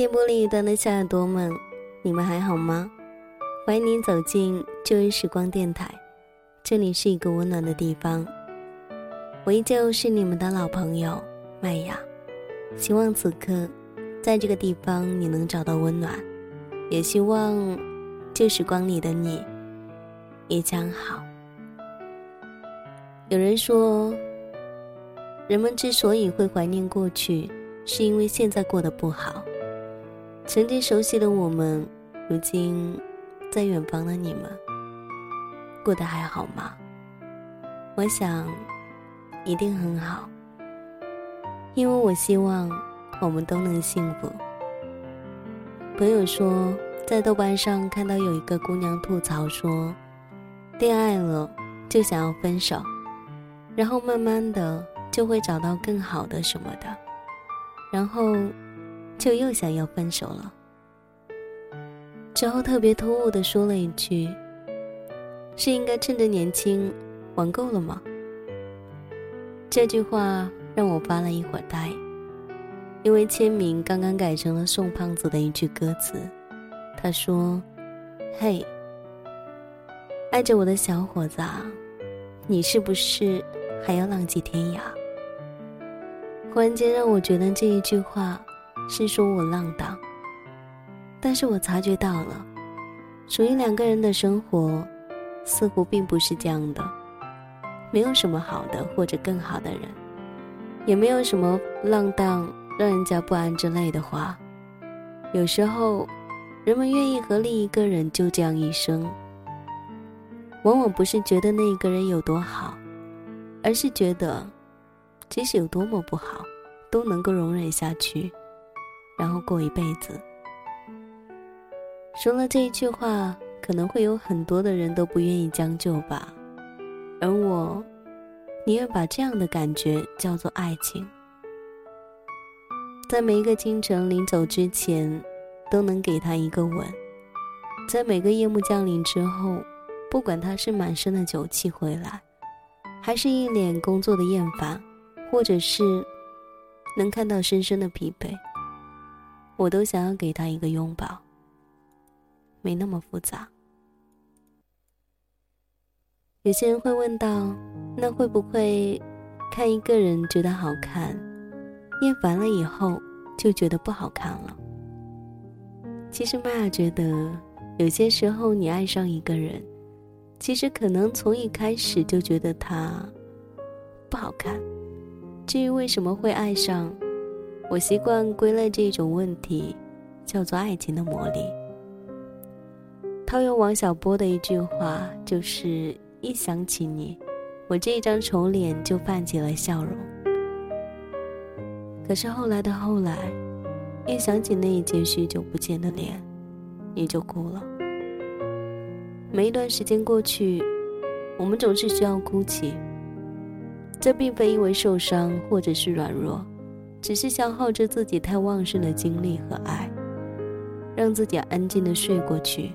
电波另一端的小耳朵们，你们还好吗？欢迎您走进旧日时光电台，这里是一个温暖的地方。我依旧是你们的老朋友麦雅，希望此刻在这个地方你能找到温暖，也希望旧时光里的你也将好。有人说，人们之所以会怀念过去。是因为现在过得不好，曾经熟悉的我们，如今在远方的你们，过得还好吗？我想，一定很好，因为我希望我们都能幸福。朋友说，在豆瓣上看到有一个姑娘吐槽说，恋爱了就想要分手，然后慢慢的就会找到更好的什么的。然后，就又想要分手了。之后特别突兀的说了一句：“是应该趁着年轻玩够了吗？”这句话让我发了一会儿呆，因为签名刚刚改成了宋胖子的一句歌词。他说：“嘿，爱着我的小伙子，啊，你是不是还要浪迹天涯？”忽然间让我觉得这一句话是说我浪荡，但是我察觉到了，属于两个人的生活似乎并不是这样的，没有什么好的或者更好的人，也没有什么浪荡让人家不安之类的话。有时候，人们愿意和另一个人就这样一生，往往不是觉得那一个人有多好，而是觉得。即使有多么不好，都能够容忍下去，然后过一辈子。说了这一句话，可能会有很多的人都不愿意将就吧，而我，宁愿把这样的感觉叫做爱情。在每一个清晨临走之前，都能给他一个吻；在每个夜幕降临之后，不管他是满身的酒气回来，还是一脸工作的厌烦。或者是能看到深深的疲惫，我都想要给他一个拥抱。没那么复杂。有些人会问到，那会不会看一个人觉得好看，厌烦了以后就觉得不好看了？其实玛雅觉得，有些时候你爱上一个人，其实可能从一开始就觉得他不好看。至于为什么会爱上，我习惯归类这种问题，叫做爱情的魔力。套用王小波的一句话，就是一想起你，我这一张丑脸就泛起了笑容。可是后来的后来，一想起那一件许久不见的脸，你就哭了。每一段时间过去，我们总是需要哭泣。这并非因为受伤或者是软弱，只是消耗着自己太旺盛的精力和爱，让自己安静的睡过去。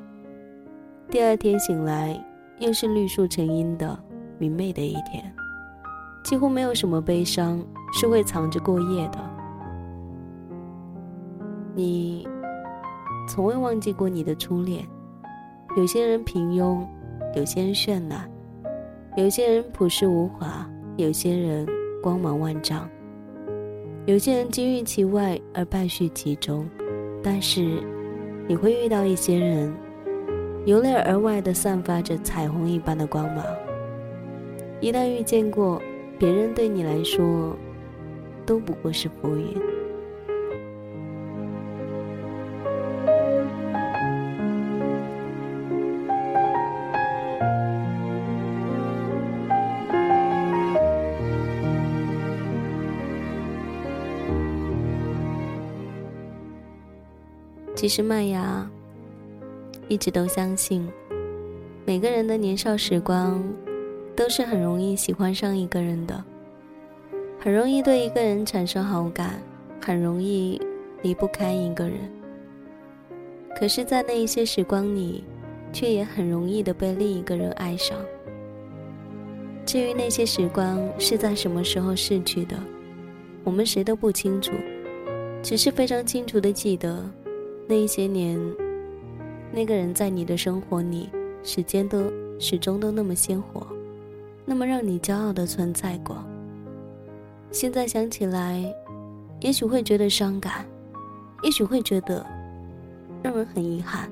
第二天醒来，又是绿树成荫的明媚的一天，几乎没有什么悲伤是会藏着过夜的。你从未忘记过你的初恋。有些人平庸，有些人绚烂，有些人朴实无华。有些人光芒万丈，有些人金玉其外而败絮其中，但是你会遇到一些人，由内而外的散发着彩虹一般的光芒。一旦遇见过，别人对你来说都不过是浮云。其实麦芽一直都相信，每个人的年少时光都是很容易喜欢上一个人的，很容易对一个人产生好感，很容易离不开一个人。可是，在那一些时光里，却也很容易的被另一个人爱上。至于那些时光是在什么时候逝去的，我们谁都不清楚。只是非常清楚的记得，那些年，那个人在你的生活里，时间都始终都那么鲜活，那么让你骄傲的存在过。现在想起来，也许会觉得伤感，也许会觉得让人很遗憾。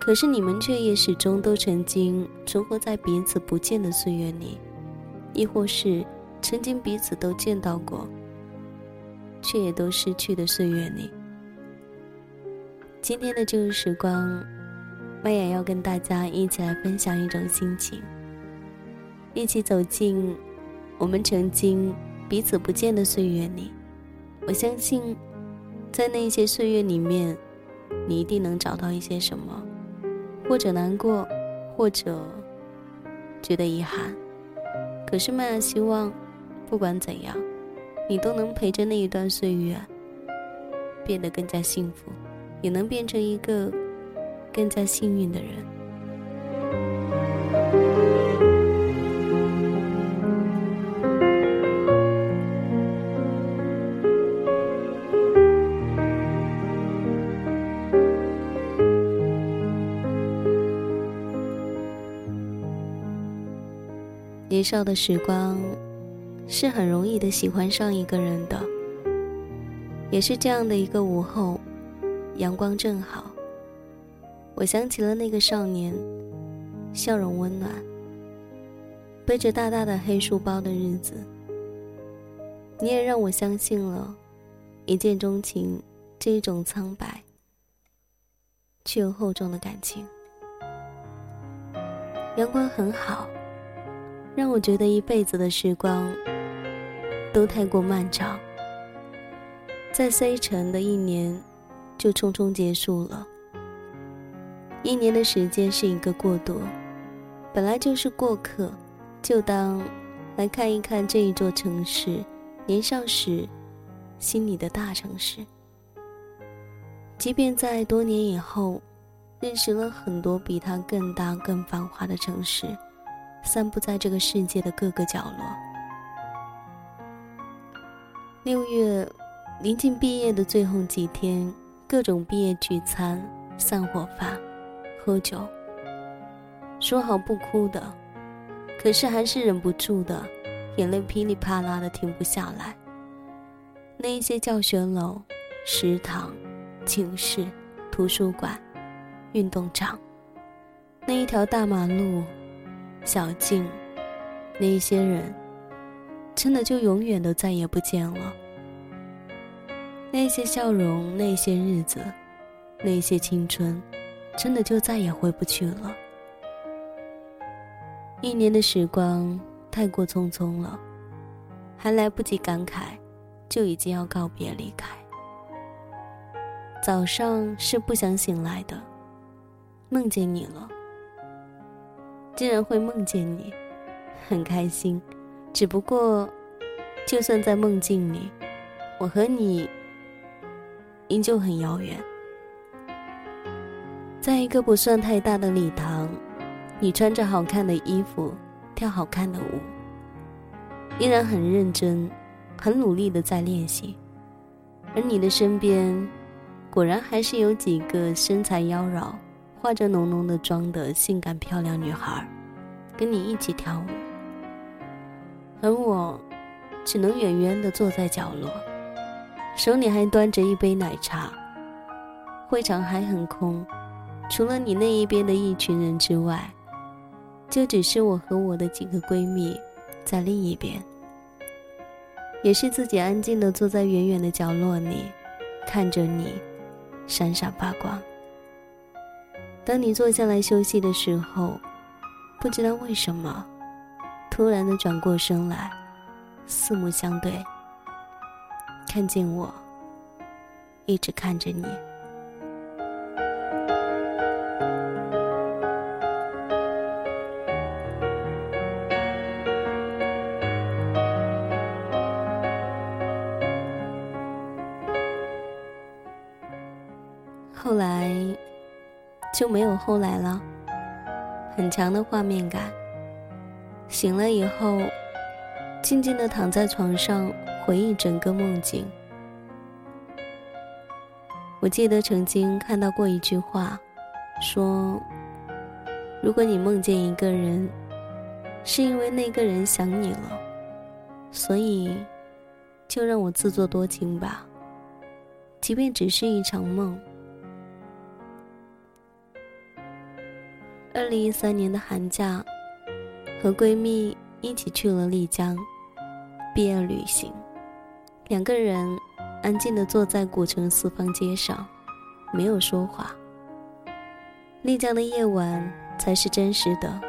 可是你们却也始终都曾经存活在彼此不见的岁月里，亦或是曾经彼此都见到过，却也都失去的岁月里。今天的旧日时光，麦雅要跟大家一起来分享一种心情，一起走进我们曾经彼此不见的岁月里。我相信，在那些岁月里面，你一定能找到一些什么。或者难过，或者觉得遗憾，可是麦雅希望，不管怎样，你都能陪着那一段岁月，变得更加幸福，也能变成一个更加幸运的人。年少的时光，是很容易的喜欢上一个人的。也是这样的一个午后，阳光正好。我想起了那个少年，笑容温暖，背着大大的黑书包的日子。你也让我相信了，一见钟情这一种苍白却又厚重的感情。阳光很好。让我觉得一辈子的时光都太过漫长，在塞城的一年就匆匆结束了。一年的时间是一个过渡，本来就是过客，就当来看一看这一座城市，年少时心里的大城市。即便在多年以后，认识了很多比它更大、更繁华的城市。散布在这个世界的各个角落。六月，临近毕业的最后几天，各种毕业聚餐、散伙饭、喝酒。说好不哭的，可是还是忍不住的，眼泪噼里啪啦的停不下来。那一些教学楼、食堂、寝室、图书馆、运动场，那一条大马路。小径，那一些人，真的就永远都再也不见了。那些笑容，那些日子，那些青春，真的就再也回不去了。一年的时光太过匆匆了，还来不及感慨，就已经要告别离开。早上是不想醒来的，梦见你了。竟然会梦见你，很开心。只不过，就算在梦境里，我和你依旧很遥远。在一个不算太大的礼堂，你穿着好看的衣服，跳好看的舞，依然很认真、很努力的在练习。而你的身边，果然还是有几个身材妖娆。化着浓浓的妆的性感漂亮女孩，跟你一起跳舞，而我只能远远的坐在角落，手里还端着一杯奶茶。会场还很空，除了你那一边的一群人之外，就只是我和我的几个闺蜜在另一边，也是自己安静的坐在远远的角落里，看着你闪闪发光。当你坐下来休息的时候，不知道为什么，突然的转过身来，四目相对，看见我，一直看着你。后来。就没有后来了。很强的画面感。醒了以后，静静的躺在床上回忆整个梦境。我记得曾经看到过一句话，说：如果你梦见一个人，是因为那个人想你了，所以就让我自作多情吧，即便只是一场梦。二零一三年的寒假，和闺蜜一起去了丽江毕业旅行，两个人。安静地坐在古城四方街上，没有说话。丽江的夜晚才是真实的，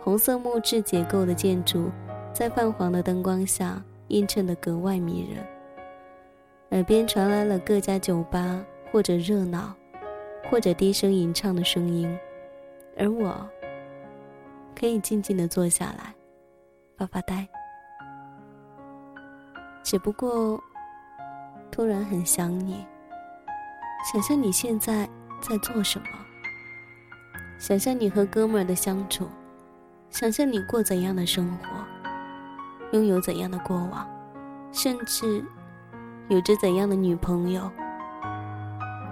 红色木质结构的建筑在泛黄的灯光下映衬得格外迷人。耳边传来了各家酒吧或者热闹，或者低声吟唱的声音，而我可以静静地坐下来发发呆。只不过。突然很想你，想象你现在在做什么，想象你和哥们儿的相处，想象你过怎样的生活，拥有怎样的过往，甚至有着怎样的女朋友。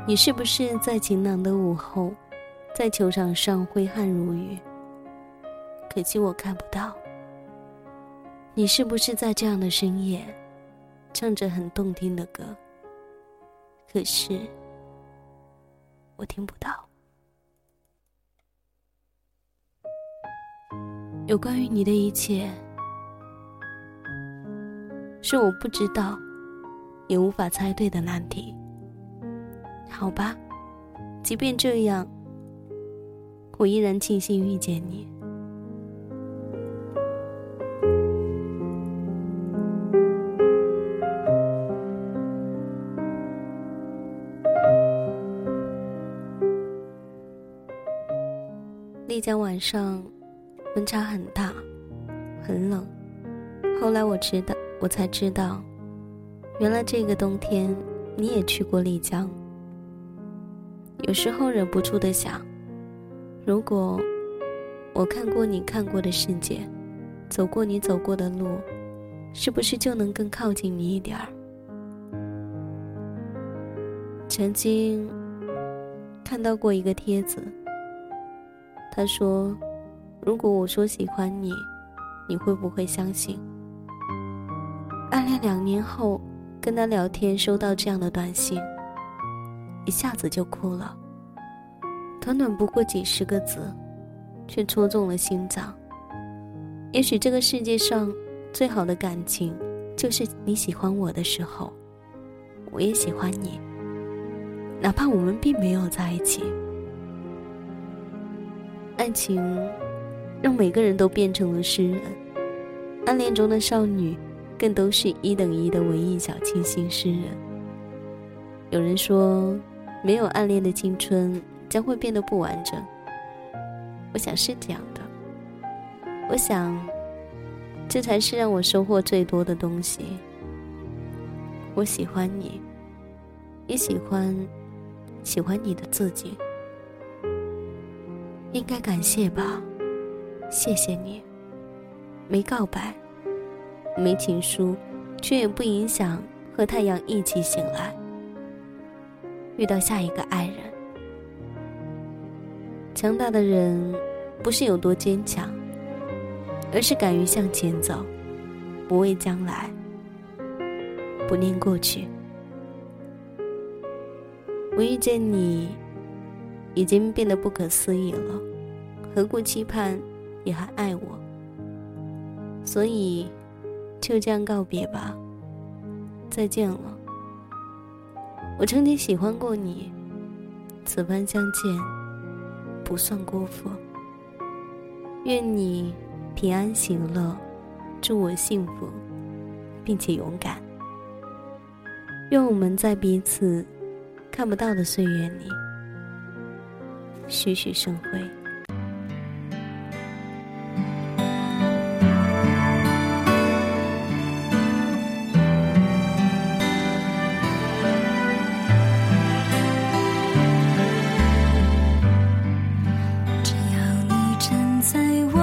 你是不是在晴朗的午后，在球场上挥汗如雨？可惜我看不到。你是不是在这样的深夜？唱着很动听的歌，可是我听不到。有关于你的一切，是我不知道也无法猜对的难题。好吧，即便这样，我依然庆幸遇见你。丽江晚上温差很大，很冷。后来我知道，我才知道，原来这个冬天你也去过丽江。有时候忍不住的想，如果我看过你看过的世界，走过你走过的路，是不是就能更靠近你一点儿？曾经看到过一个帖子。他说：“如果我说喜欢你，你会不会相信？”暗恋两年后，跟他聊天收到这样的短信，一下子就哭了。短短不过几十个字，却戳中了心脏。也许这个世界上最好的感情，就是你喜欢我的时候，我也喜欢你，哪怕我们并没有在一起。爱情让每个人都变成了诗人，暗恋中的少女更都是一等一的文艺小清新诗人。有人说，没有暗恋的青春将会变得不完整。我想是这样的。我想，这才是让我收获最多的东西。我喜欢你，也喜欢喜欢你的自己。应该感谢吧，谢谢你。没告白，没情书，却也不影响和太阳一起醒来，遇到下一个爱人。强大的人，不是有多坚强，而是敢于向前走，不畏将来，不念过去。我遇见你。已经变得不可思议了，何故期盼也还爱我？所以就这样告别吧，再见了。我曾经喜欢过你，此番相见不算辜负。愿你平安喜乐，祝我幸福，并且勇敢。愿我们在彼此看不到的岁月里。徐徐生辉。只要你站在。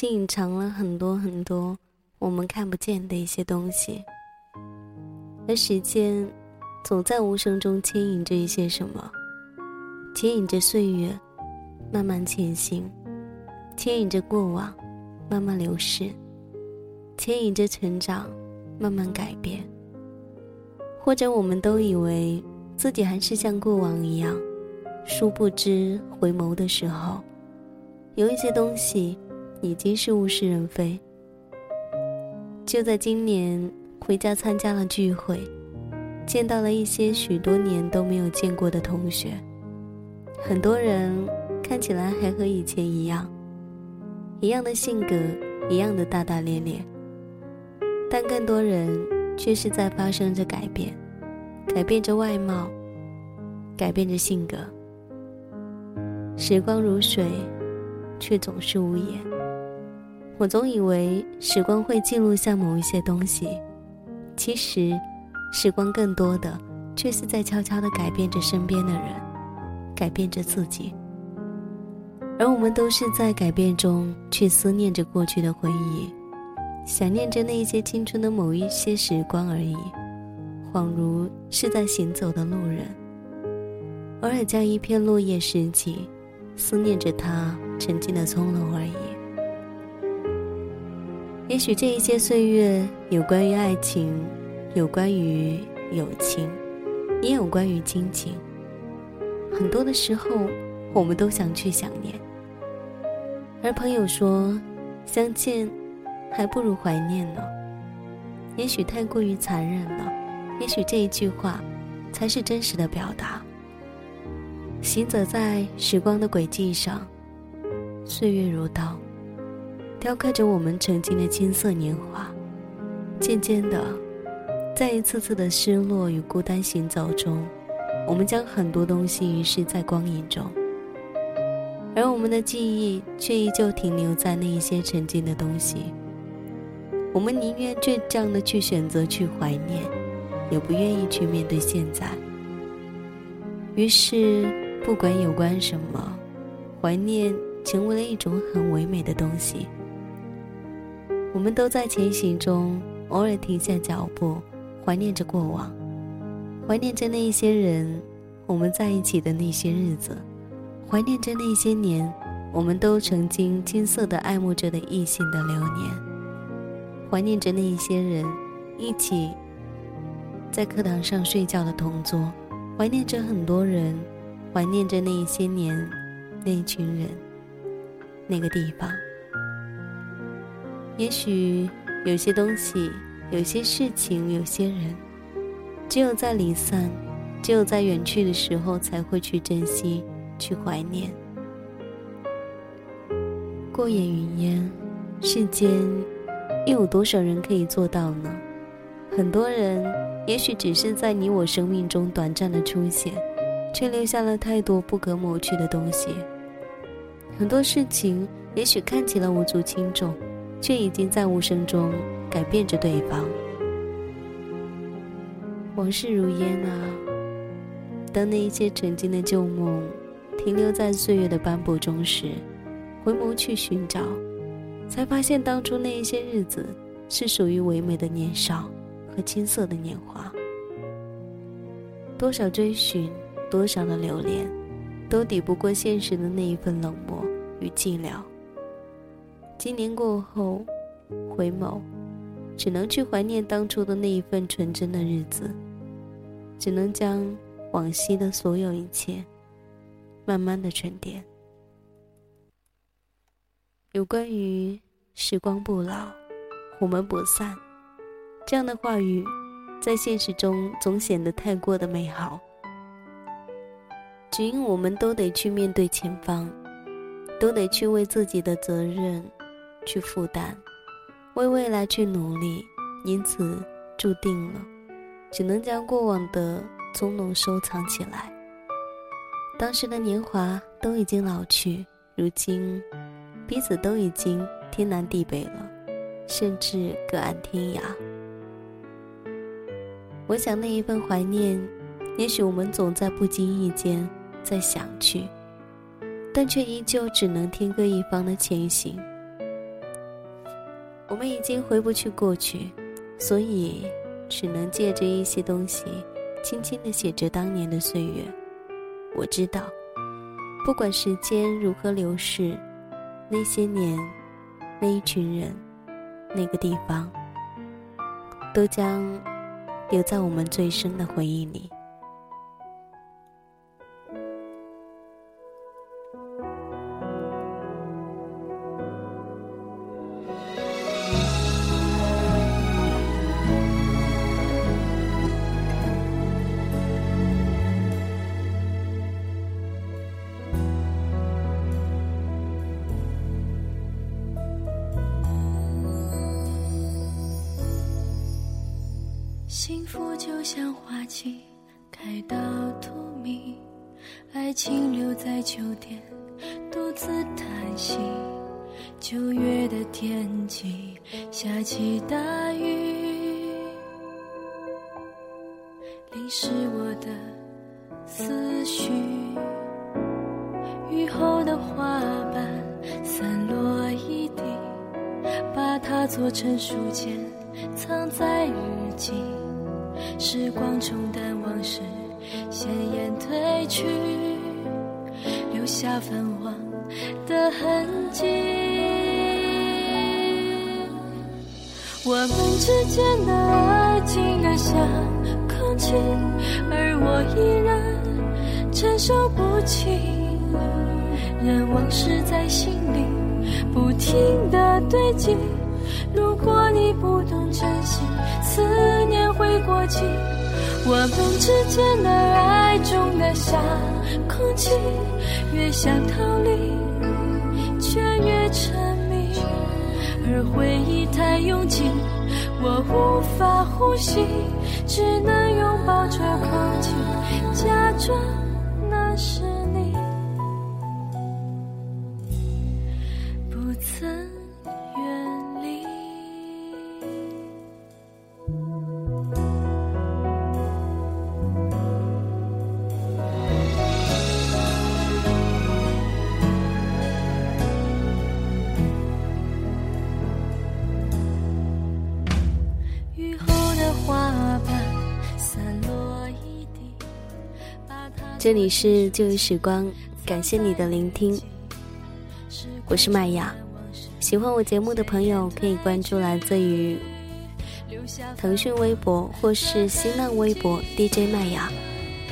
是隐藏了很多很多我们看不见的一些东西，而时间总在无声中牵引着一些什么，牵引着岁月慢慢前行，牵引着过往慢慢流逝，牵引着成长慢慢改变。或者我们都以为自己还是像过往一样，殊不知回眸的时候。有一些东西已经是物是人非。就在今年回家参加了聚会，见到了一些许多年都没有见过的同学，很多人看起来还和以前一样，一样的性格，一样的大大咧咧，但更多人却是在发生着改变，改变着外貌，改变着性格。时光如水。却总是无言。我总以为时光会记录下某一些东西，其实，时光更多的却是在悄悄地改变着身边的人，改变着自己。而我们都是在改变中去思念着过去的回忆，想念着那些青春的某一些时光而已，恍如是在行走的路人，偶尔将一片落叶拾起。思念着他曾经的从容而已。也许这一些岁月，有关于爱情，有关于友情，也有关于亲情。很多的时候，我们都想去想念。而朋友说，相见还不如怀念呢。也许太过于残忍了，也许这一句话，才是真实的表达。行走在时光的轨迹上，岁月如刀，雕刻着我们曾经的青涩年华。渐渐的，在一次次的失落与孤单行走中，我们将很多东西遗失在光影中，而我们的记忆却依旧停留在那一些曾经的东西。我们宁愿倔强的去选择去怀念，也不愿意去面对现在。于是。不管有关什么，怀念成为了一种很唯美的东西。我们都在前行中，偶尔停下脚步，怀念着过往，怀念着那一些人，我们在一起的那些日子，怀念着那些年，我们都曾经金色的爱慕着的异性的流年，怀念着那一些人，一起在课堂上睡觉的同桌，怀念着很多人。怀念着那一些年，那一群人，那个地方。也许有些东西，有些事情，有些人，只有在离散，只有在远去的时候，才会去珍惜，去怀念。过眼云烟，世间又有多少人可以做到呢？很多人，也许只是在你我生命中短暂的出现。却留下了太多不可抹去的东西。很多事情也许看起来无足轻重，却已经在无声中改变着对方。往事如烟啊，当那一些曾经的旧梦停留在岁月的斑驳中时，回眸去寻找，才发现当初那一些日子是属于唯美的年少和青涩的年华。多少追寻。多少的留恋，都抵不过现实的那一份冷漠与寂寥。今年过后，回眸，只能去怀念当初的那一份纯真的日子，只能将往昔的所有一切，慢慢的沉淀。有关于时光不老，我们不散，这样的话语，在现实中总显得太过的美好。只因我们都得去面对前方，都得去为自己的责任去负担，为未来去努力，因此注定了，只能将过往的从容收藏起来。当时的年华都已经老去，如今彼此都已经天南地北了，甚至各安天涯。我想那一份怀念，也许我们总在不经意间。在想去，但却依旧只能天各一方的前行。我们已经回不去过去，所以只能借着一些东西，轻轻的写着当年的岁月。我知道，不管时间如何流逝，那些年，那一群人，那个地方，都将留在我们最深的回忆里。就像花期，开到荼蘼，爱情留在秋天，独自叹息。九月的天气，下起大雨，淋湿我的思绪。雨后的花瓣散落一地，把它做成书签，藏在日记。时光冲淡往事，鲜艳褪去，留下泛黄的痕迹。我们之间的爱静得像空气，而我依然承受不起。任往事在心里不停的堆积。如果你不懂珍惜，思念会过期。我们之间的爱重得像空气，越想逃离，却越沉迷。而回忆太拥挤，我无法呼吸，只能拥抱着空气，假装这里是旧日时光，感谢你的聆听，我是麦雅。喜欢我节目的朋友可以关注来自于腾讯微博或是新浪微博 DJ 麦雅，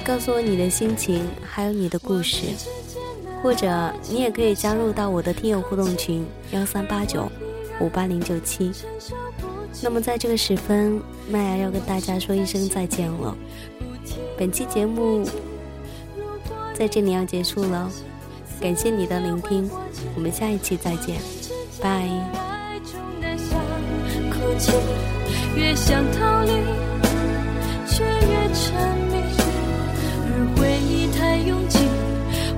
告诉我你的心情，还有你的故事，或者你也可以加入到我的听友互动群幺三八九五八零九七。那么在这个时分，麦雅要跟大家说一声再见了。本期节目。在这里要结束了，感谢你的聆听，我们下一期再见，拜。越想逃离，却越沉迷，而回忆太拥挤，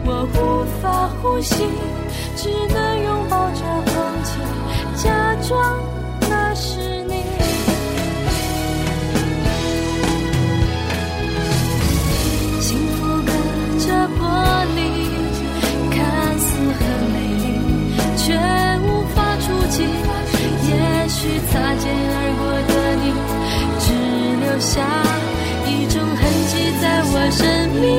我无法呼吸，只能拥抱着空气，假装下一种痕迹在我生命里，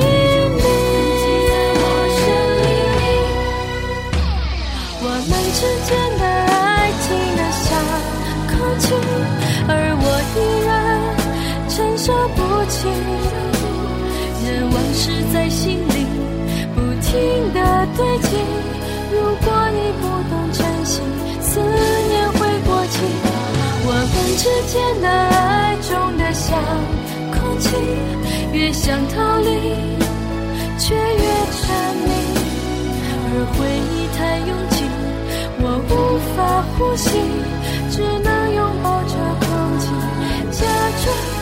我们之间的爱情的像空气，而我依然承受不起。任往事在心里不停的堆积，如果你不懂之间的爱中的像空气，越想逃离，却越沉迷。而回忆太拥挤，我无法呼吸，只能拥抱着空气，假装。